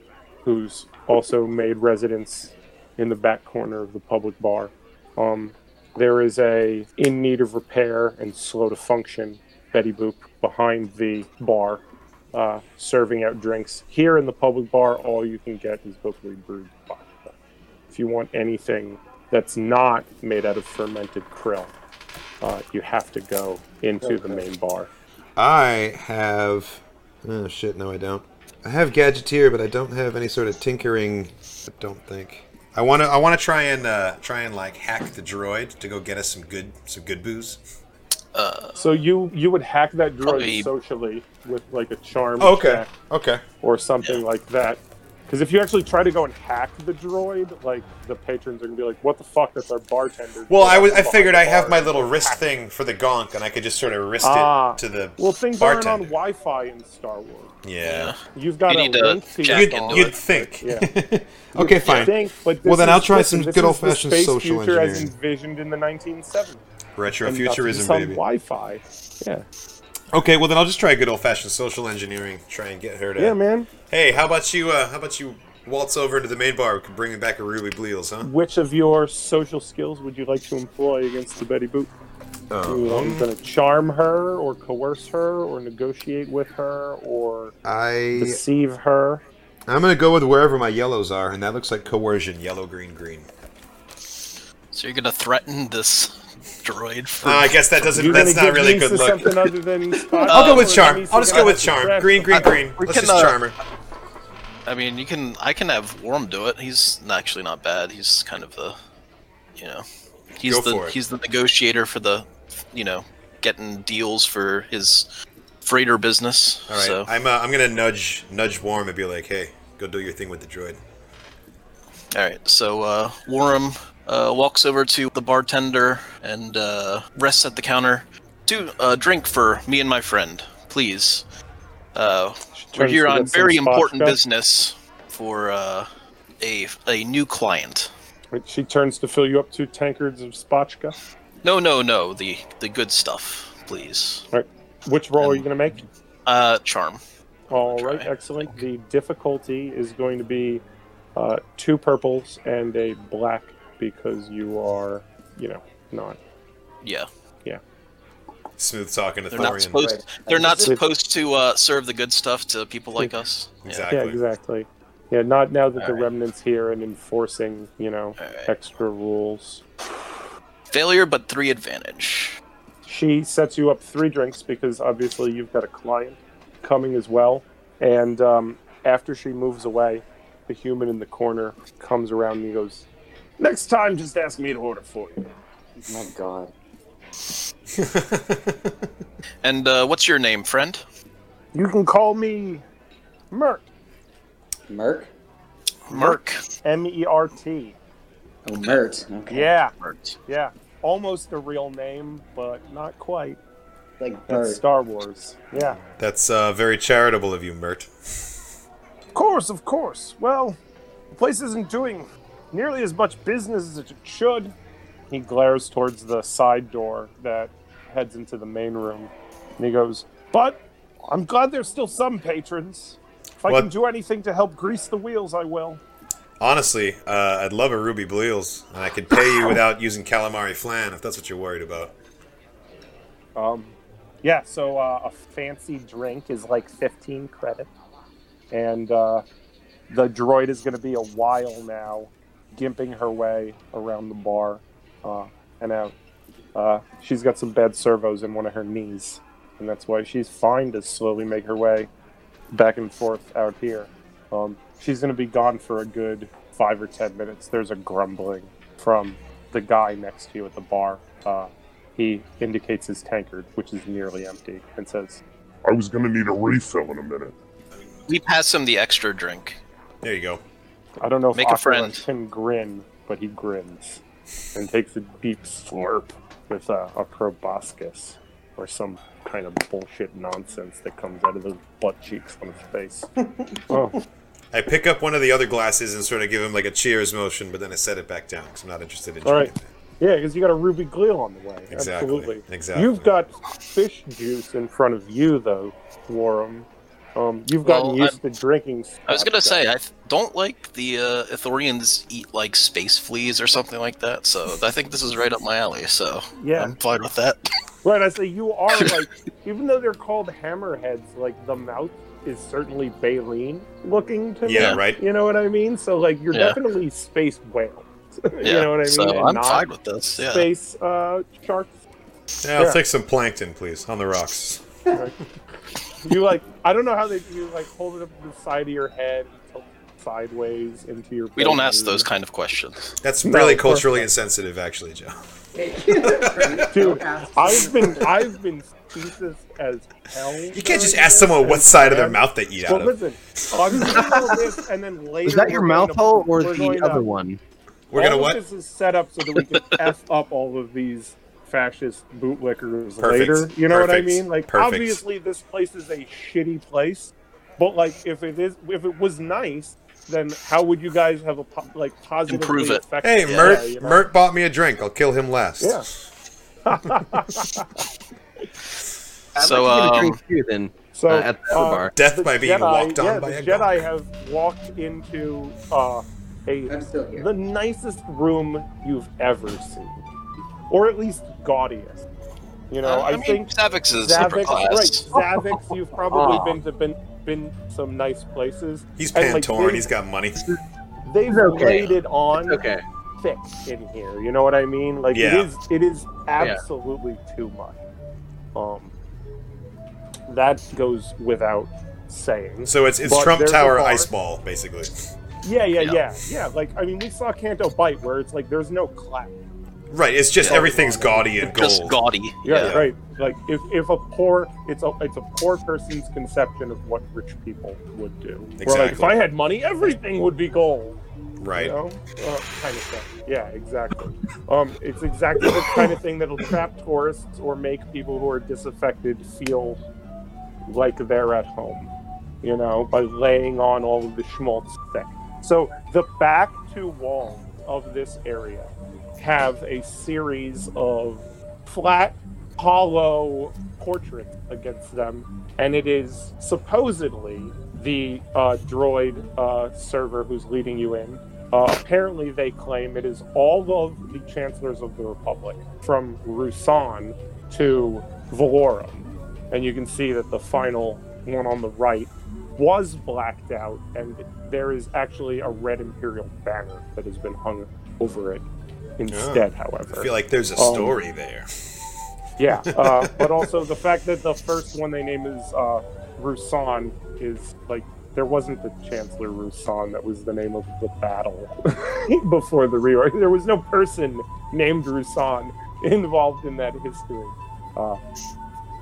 who's also made residence in the back corner of the public bar. Um, there is a in need of repair and slow to function Betty Boop behind the bar, uh, serving out drinks. Here in the public bar, all you can get is locally brewed vodka. If you want anything that's not made out of fermented krill, uh, you have to go into the main bar. I have. Oh shit, no, I don't. I have Gadgeteer, but I don't have any sort of tinkering. I don't think. I want to. I want to try and uh, try and like hack the droid to go get us some good some good booze. So you you would hack that droid Probably- socially with like a charm Oh, okay. check Okay. or something like that. Because if you actually try to go and hack the droid, like the patrons are gonna be like, "What the fuck? That's our bartender." Well, I was. I figured I have my little wrist thing for the gonk, and I could just sort of wrist Ah. it to the Well, things aren't on. Wi-Fi in Star Wars. Yeah. You've got You a to link to You'd, into you'd think. Yeah. okay, You'd fine. think, but Well, then is- I'll try some good old-fashioned space social future as engineering. envisioned in the 1970s. Retro And futurism, some baby. Wi-Fi. Yeah. Okay, well then I'll just try good old fashioned social engineering. Try and get her to. Yeah, man. Hey, how about you? Uh, how about you waltz over into the main bar? We can bring back a Ruby Bliels, huh? Which of your social skills would you like to employ against the Betty Boop? I'm going to charm her, or coerce her, or negotiate with her, or I deceive her? I'm gonna go with wherever my yellows are, and that looks like coercion. Yellow, green, green. So you're going to threaten this droid for. Uh, I guess that doesn't. You're That's not really a good look. something other than spot I'll go with charm. I'll just go with charm. impressed? Green, green, green. we Let's can, just uh. I mean, you can. I can have Worm do it. He's actually not bad. He's kind of the, you know, he's Go the he's the negotiator for the, you know, getting deals for his freighter business. All right, So I'm. Uh, I'm gonna nudge nudge Warm and be like, "Hey, go do your thing with the droid." all right. So uh, Worm uh, walks over to the bartender and uh, rests at the counter. To uh, drink for me and my friend, please. Uh, we're here on very important spotchka. business for uh, a a new client. She turns to fill you up two tankards of spotchka. No, no, no. The the good stuff, please. All right. Which roll are you going to make? Uh, charm. All right, excellent. The difficulty is going to be uh, two purples and a black because you are, you know, not. Yeah. Yeah. Smooth talking They're not supposed. Right. They're not supposed to uh, serve the good stuff to people like us. Yeah. Exactly. Yeah, exactly. Yeah, not now that the Alright. remnants here and enforcing, you know, Alright. extra rules. Failure, but three advantage. She sets you up three drinks because obviously you've got a client coming as well. And um, after she moves away, the human in the corner comes around and he goes, "Next time, just ask me to order for you." My God. And uh, what's your name, friend? You can call me Mert. Merc? Merc. M E R T. Oh, Mert. Okay. Yeah, Mert. yeah. Almost a real name, but not quite. Like That's Bert. Star Wars. Yeah. That's uh, very charitable of you, Mert. Of course, of course. Well, the place isn't doing nearly as much business as it should. He glares towards the side door that heads into the main room. And he goes, But I'm glad there's still some patrons. If I can do anything to help grease the wheels, I will. Honestly, uh, I'd love a Ruby Bliels, and I could pay you without using calamari flan if that's what you're worried about. Um, yeah, so uh, a fancy drink is like 15 credit. And uh, the droid is going to be a while now, gimping her way around the bar uh, and out. Uh, she's got some bad servos in one of her knees, and that's why she's fine to slowly make her way back and forth out here. Um, she's going to be gone for a good five or ten minutes. There's a grumbling from the guy next to you at the bar. Uh, he indicates his tankard, which is nearly empty, and says, I was gonna need a refill in a minute. We pass him the extra drink. There you go. I don't know if Make a Aquila friend. can grin, but he grins and takes a deep slurp with uh, a proboscis or some kind of bullshit nonsense that comes out of those butt cheeks on his face. oh, I pick up one of the other glasses and sort of give him like a cheers motion, but then I set it back down because I'm not interested in All right. drinking it. yeah, because you got a ruby bliel on the way. Exactly, Absolutely. exactly. You've got fish juice in front of you, though, Warren. Um, you've gotten Well, used to drinking. I was gonna say. I th- don't like the uh, Ithorians eat like space fleas or something like that. So I think this is right up my alley. So Yeah. I'm fine with that. Right, I say you are like, even though they're called hammerheads, like the mouth is certainly baleen looking to me. Yeah, right. You know what I mean? So like, you're Yeah. definitely space whale. you Yeah. know what I mean? So And I'm not fine with this. Yeah. Space uh, sharks. Yeah, I'll Yeah. take some plankton, please, on the rocks. You like, I don't know how they you like hold it up to the side of your head, and tilt it sideways into your. We don't belly. ask those kind of questions. That's No, really of course culturally not. insensitive, actually, Joe. Dude, I've been I've been species as hell. You can't just ask someone what side of their mouth they eat Well, out of. listen, I'm gonna do all this, and then later. Was that your mouth hole or we're the to- other one? We're all gonna what? This is set up so that we can f up all of these fascist bootlickers Perfect. later. You know what I mean? Like, Perfect. obviously, this place is a shitty place, but like, if it is, if it was nice, then how would you guys have a po- like positively Improve it. affect- Hey, Yeah, Mert, you know? Mert bought me a drink. I'll kill him last. Yeah. I'd So, like to get a um, drink too, then So uh, at the uh, bar. Death the by being Jedi, walked on yeah, by the a Jedi god. have walked into uh, a I'm still here. the nicest room you've ever seen, or at least gaudiest. You know, Uh, I, I, mean, think Xavix is upper Xavix, class. right? Xavix, you've probably been to been been some nice places. He's And, like, Pantoran. they- He's got money. They've It's okay. laid it on Okay. thick in here. You know what I mean? Like Yeah. it is. It is absolutely too much. Um, that goes without saying. So it's it's But Trump Tower ice ball, basically. Yeah, yeah, Yeah. yeah, yeah. Like I mean, we saw Canto Bight where it's like there's no clap. Right. It's just Yeah. everything's gaudy and gold. Just gold. gaudy. Yeah, Yeah. right. Like if, if a poor it's a it's a poor person's conception of what rich people would do. Where like if I had money, everything would be gold. Right. You know? Uh, kind of thing. Yeah, exactly. Um, it's exactly the kind of thing that'll trap tourists or make people who are disaffected feel like they're at home. You know, by laying on all of the schmaltz thick. So the back two walls of this area have a series of flat, hollow portraits against them, and it is supposedly the uh, droid uh, server who's leading you in. Uh, apparently, they claim it is all of the chancellors of the Republic, from Ruusan to Valorum. And you can see that the final one on the right was blacked out, and there is actually a red Imperial banner that has been hung over it instead, however. I feel like there's a Um, story there. Yeah, uh, but also the fact that the first one they name is uh, Ruusan is like there wasn't the Chancellor Ruusan that was the name of the battle before the reorg. There was no person named Ruusan involved in that history uh,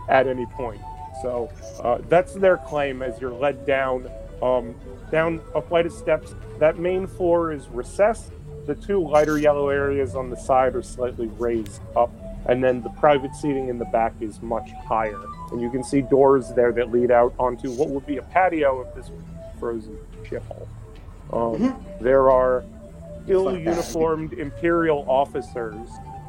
at any point. So uh, that's their claim as you're led down um, down a flight of steps. That main floor is recessed. The two lighter yellow areas on the side are slightly raised up and then the private seating in the back is much higher. And you can see doors there that lead out onto what would be a patio if this was frozen shithole. Um, there are ill uniformed Imperial officers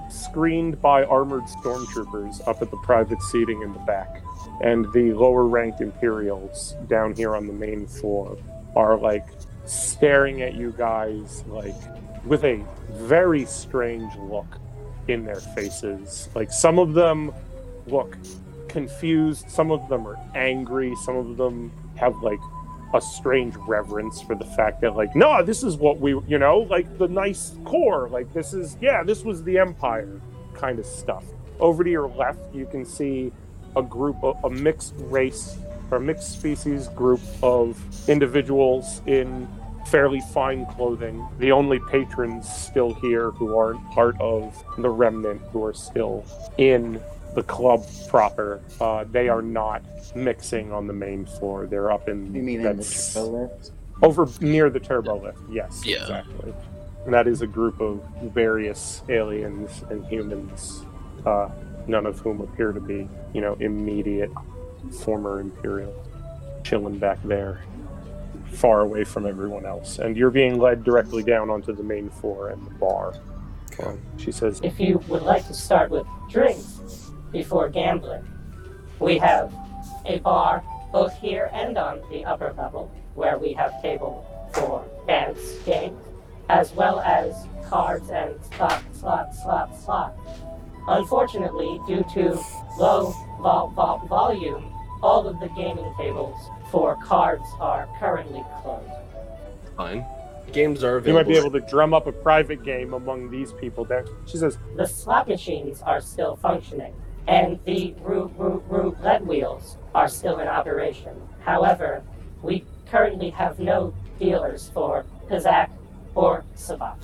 screened by armored stormtroopers up at the private seating in the back. And the lower ranked Imperials down here on the main floor are like staring at you guys like with a very strange look in their faces. Like some of them look confused, some of them are angry, some of them have like a strange reverence for the fact that like no this is what we you know like the nice core like this is yeah this was the empire kind of stuff over to your left you can see a group of a mixed race or mixed species group of individuals in fairly fine clothing. The only patrons still here who aren't part of the remnant who are still in the club proper. Uh, they are not mixing on the main floor. They're up in You mean in the turbo lift? over near the turbo lift. Yes, Yeah. exactly. And that is a group of various aliens and humans, uh, none of whom appear to be, you know, immediate former Imperial, chilling back there, far away from everyone else. And you're being led directly down onto the main floor and the bar. Um, she says, If you would like to start with drinks before gambling, we have a bar both here and on the upper level where we have table for dance games, as well as cards and slot, slot, slot, slot. Unfortunately, due to low vol- vol- volume, all of the gaming tables for cards are currently closed. Fine. Games are available. You might be able to drum up a private game among these people. There, she says, the slot machines are still functioning, and the roo- roo- roulette wheels are still in operation. However, we currently have no dealers for Pazaak or Sabacc.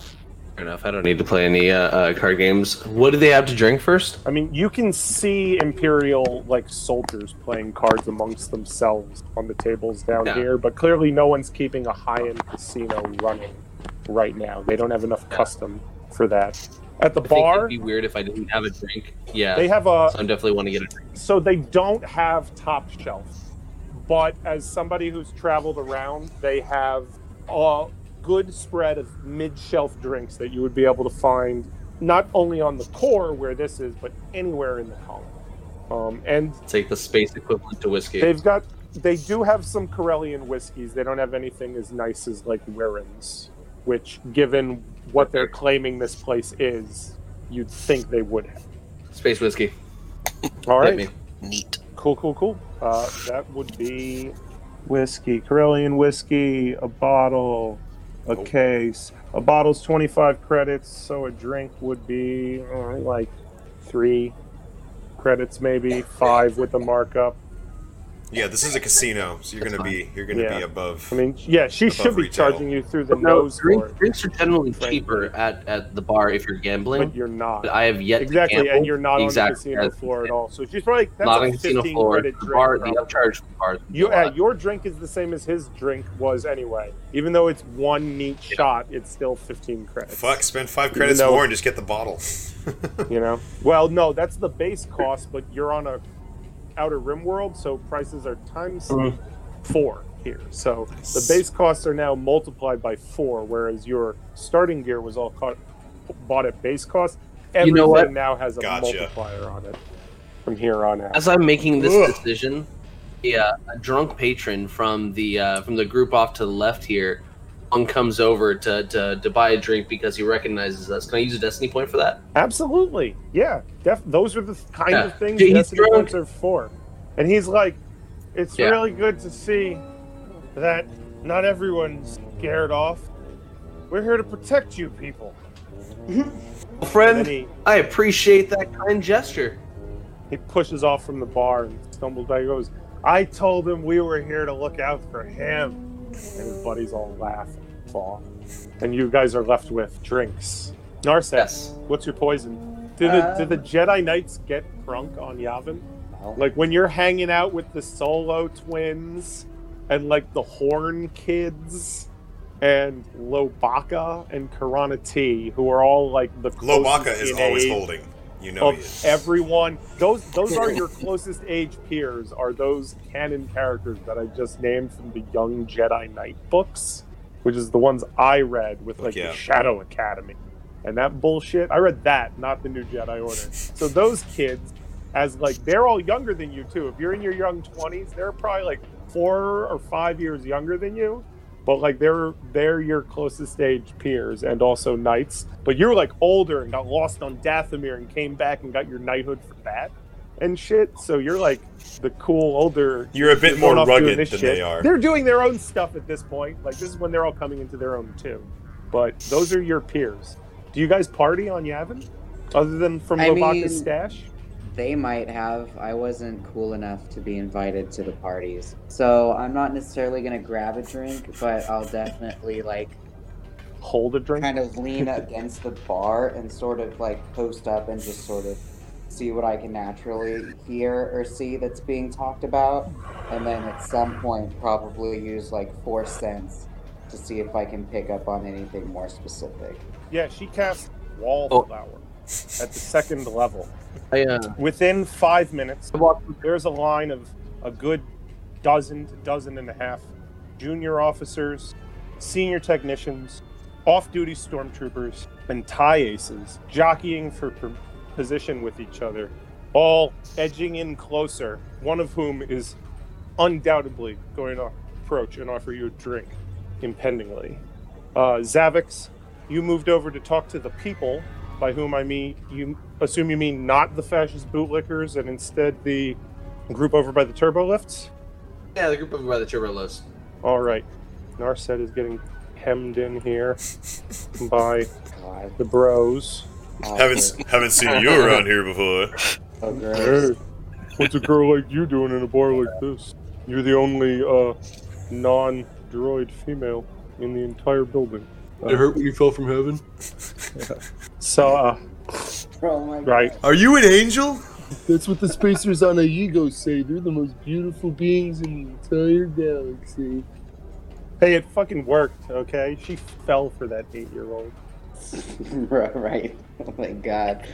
Enough. I don't need to play any uh, uh, card games. What do they have to drink first? I mean, you can see Imperial like soldiers playing cards amongst themselves on the tables down Yeah. here, but clearly no one's keeping a high-end casino running right now. They don't have enough Yeah. custom for that. At the I bar, it'd be weird if I didn't have a drink. Yeah. they have a so I definitely want to get a drink. so they don't have top shelf, but as somebody who's traveled around, they have a good spread of mid-shelf drinks that you would be able to find not only on the core where this is, but anywhere in the colony. Um, and It's like the space equivalent to whiskey. They've got they do have some Corellian whiskeys. They don't have anything as nice as like Warren's, which given what they're claiming this place is, you'd think they would have. Space whiskey. All Hit right. me. Neat. Cool, cool, cool. Uh, that would be whiskey, Corellian whiskey, a bottle, a Oh. case. A bottle's 25 credits, so a drink would be uh, like three credits, maybe five with a markup. Yeah, this is a casino, so you're That's gonna be you're gonna Yeah. be above. I mean, yeah, she Above should be retail. charging you through the No, nose drink- for it, drinks are generally Frankly. cheaper at, at the bar if you're gambling. but you're not. But I have yet Exactly, to gamble. and you're not exactly on the casino as- floor at all. So she's probably that's not a on casino 15 floor. credit The drink. bar, the probably. upcharge for bars. You, a lot. uh, your drink is the same as his drink was anyway. Even though it's one neat shot, it's still 15 credits. Fuck, spend five credits though- more and just get the bottle. You know? Well, no, that's the base cost, but you're on a outer rim world, so prices are times Mhm. four here. So Nice. the base costs are now multiplied by four, whereas your starting gear was all caught, bought at base cost. Everything You know what? now has a Gotcha. multiplier on it from here on out. As I'm making this Ugh. decision, the, uh, a drunk patron from the uh, from the group off to the left here Long comes over to, to to buy a drink because he recognizes us. Can I use a destiny point for that? Absolutely. Yeah. Def- those are the kind Yeah. of things He's Destiny drunk. points are for. And he's like, it's Yeah. really good to see that not everyone's scared off. We're here to protect you people. Mm-hmm. And Friend, he, I appreciate that kind gesture. he pushes off from the bar and stumbles back. He goes, I told him we were here to look out for him. And his buddies all laugh and fall. And you guys are left with drinks. Narset, Yes. what's your poison? Do the, do the Um, Jedi Knights get drunk on Yavin? Well, Like when you're hanging out with the Solo twins and like the Horn kids and Lowbacca and Karana T, who are all like the closest Lowbacca is in always age holding. You know he of is. everyone. Those those are your closest age peers. Are those canon characters that I just named from the Young Jedi Knight books, which is the ones I read with like Yeah. the Shadow Academy and that bullshit. I read that, not the New Jedi Order. So those kids, as like they're all younger than you too. If you're in your young twenties, they're probably like four or five years younger than you. But like they're they're your closest age peers and also knights. But you're like older and got lost on Dathomir and came back and got your knighthood for that and shit. So you're like the cool older. You're a bit more off rugged than shit. they are. They're doing their own stuff at this point. Like this is when they're all coming into their own too. But those are your peers. Do you guys party on Yavin? Other than from I Lowbacca's stash? They might have. I wasn't cool enough to be invited to the parties. So I'm not necessarily gonna grab a drink, but I'll definitely like Hold a drink? kind of lean against the bar and sort of like post up and just sort of see what I can naturally hear or see that's being talked about. And then at some point probably use like force sense to see if I can pick up on anything more specific. Yeah, she casts Wallflower oh. At the second level. I uh, Within five minutes, there's a line of a good dozen to dozen and a half junior officers, senior technicians, off-duty stormtroopers, and tie aces jockeying for p- position with each other, all edging in closer. One of whom is undoubtedly going to approach and offer you a drink, impendingly. Uh, Xavix, you moved over to talk to the people, by whom I mean you assume you mean not the fascist bootlickers and instead the group over by the turbo lifts. yeah, the group over by the turbo lifts. All right, Narset is getting hemmed in here by God. the bros. Haven't haven't seen you around here before. Oh, gross. Hey, what's a girl like you doing in a bar like this? You're the only uh, non-droid female in the entire building. It hurt when you fell from heaven. So, uh, Oh my right, Are you an angel? That's what the spacers on Aigo say. They're the most beautiful beings in the entire galaxy. hey, it fucking worked. Okay, she fell for that eight-year-old. right. Oh my god.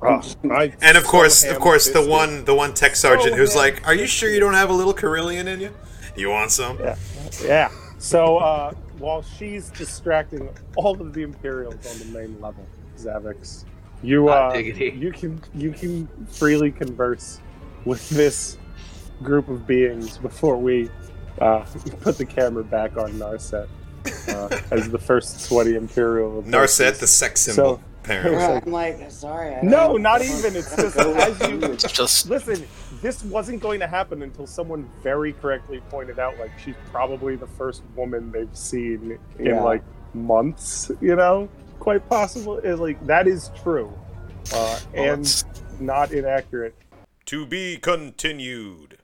And of course, of course, the one the one tech sergeant who's man. like, "Are you sure you don't have a little Corellian in you? You want some?" Yeah. Yeah. So uh, while she's distracting all of the Imperials on the main level, Xavix, you Hot uh, you can you can freely converse with this group of beings before we uh, put the camera back on Narset uh, as the first sweaty Imperial. Narset, the sex symbol, So- apparently. Yeah, I'm like, sorry. I No, don't- not I don't- even. It's just as you- you. It's just Listen, this wasn't going to happen until someone very correctly pointed out, like she's probably the first woman they've seen in Yeah. like months. You know, quite possible. Is like that is true, uh, well, and it's- not inaccurate. To be continued.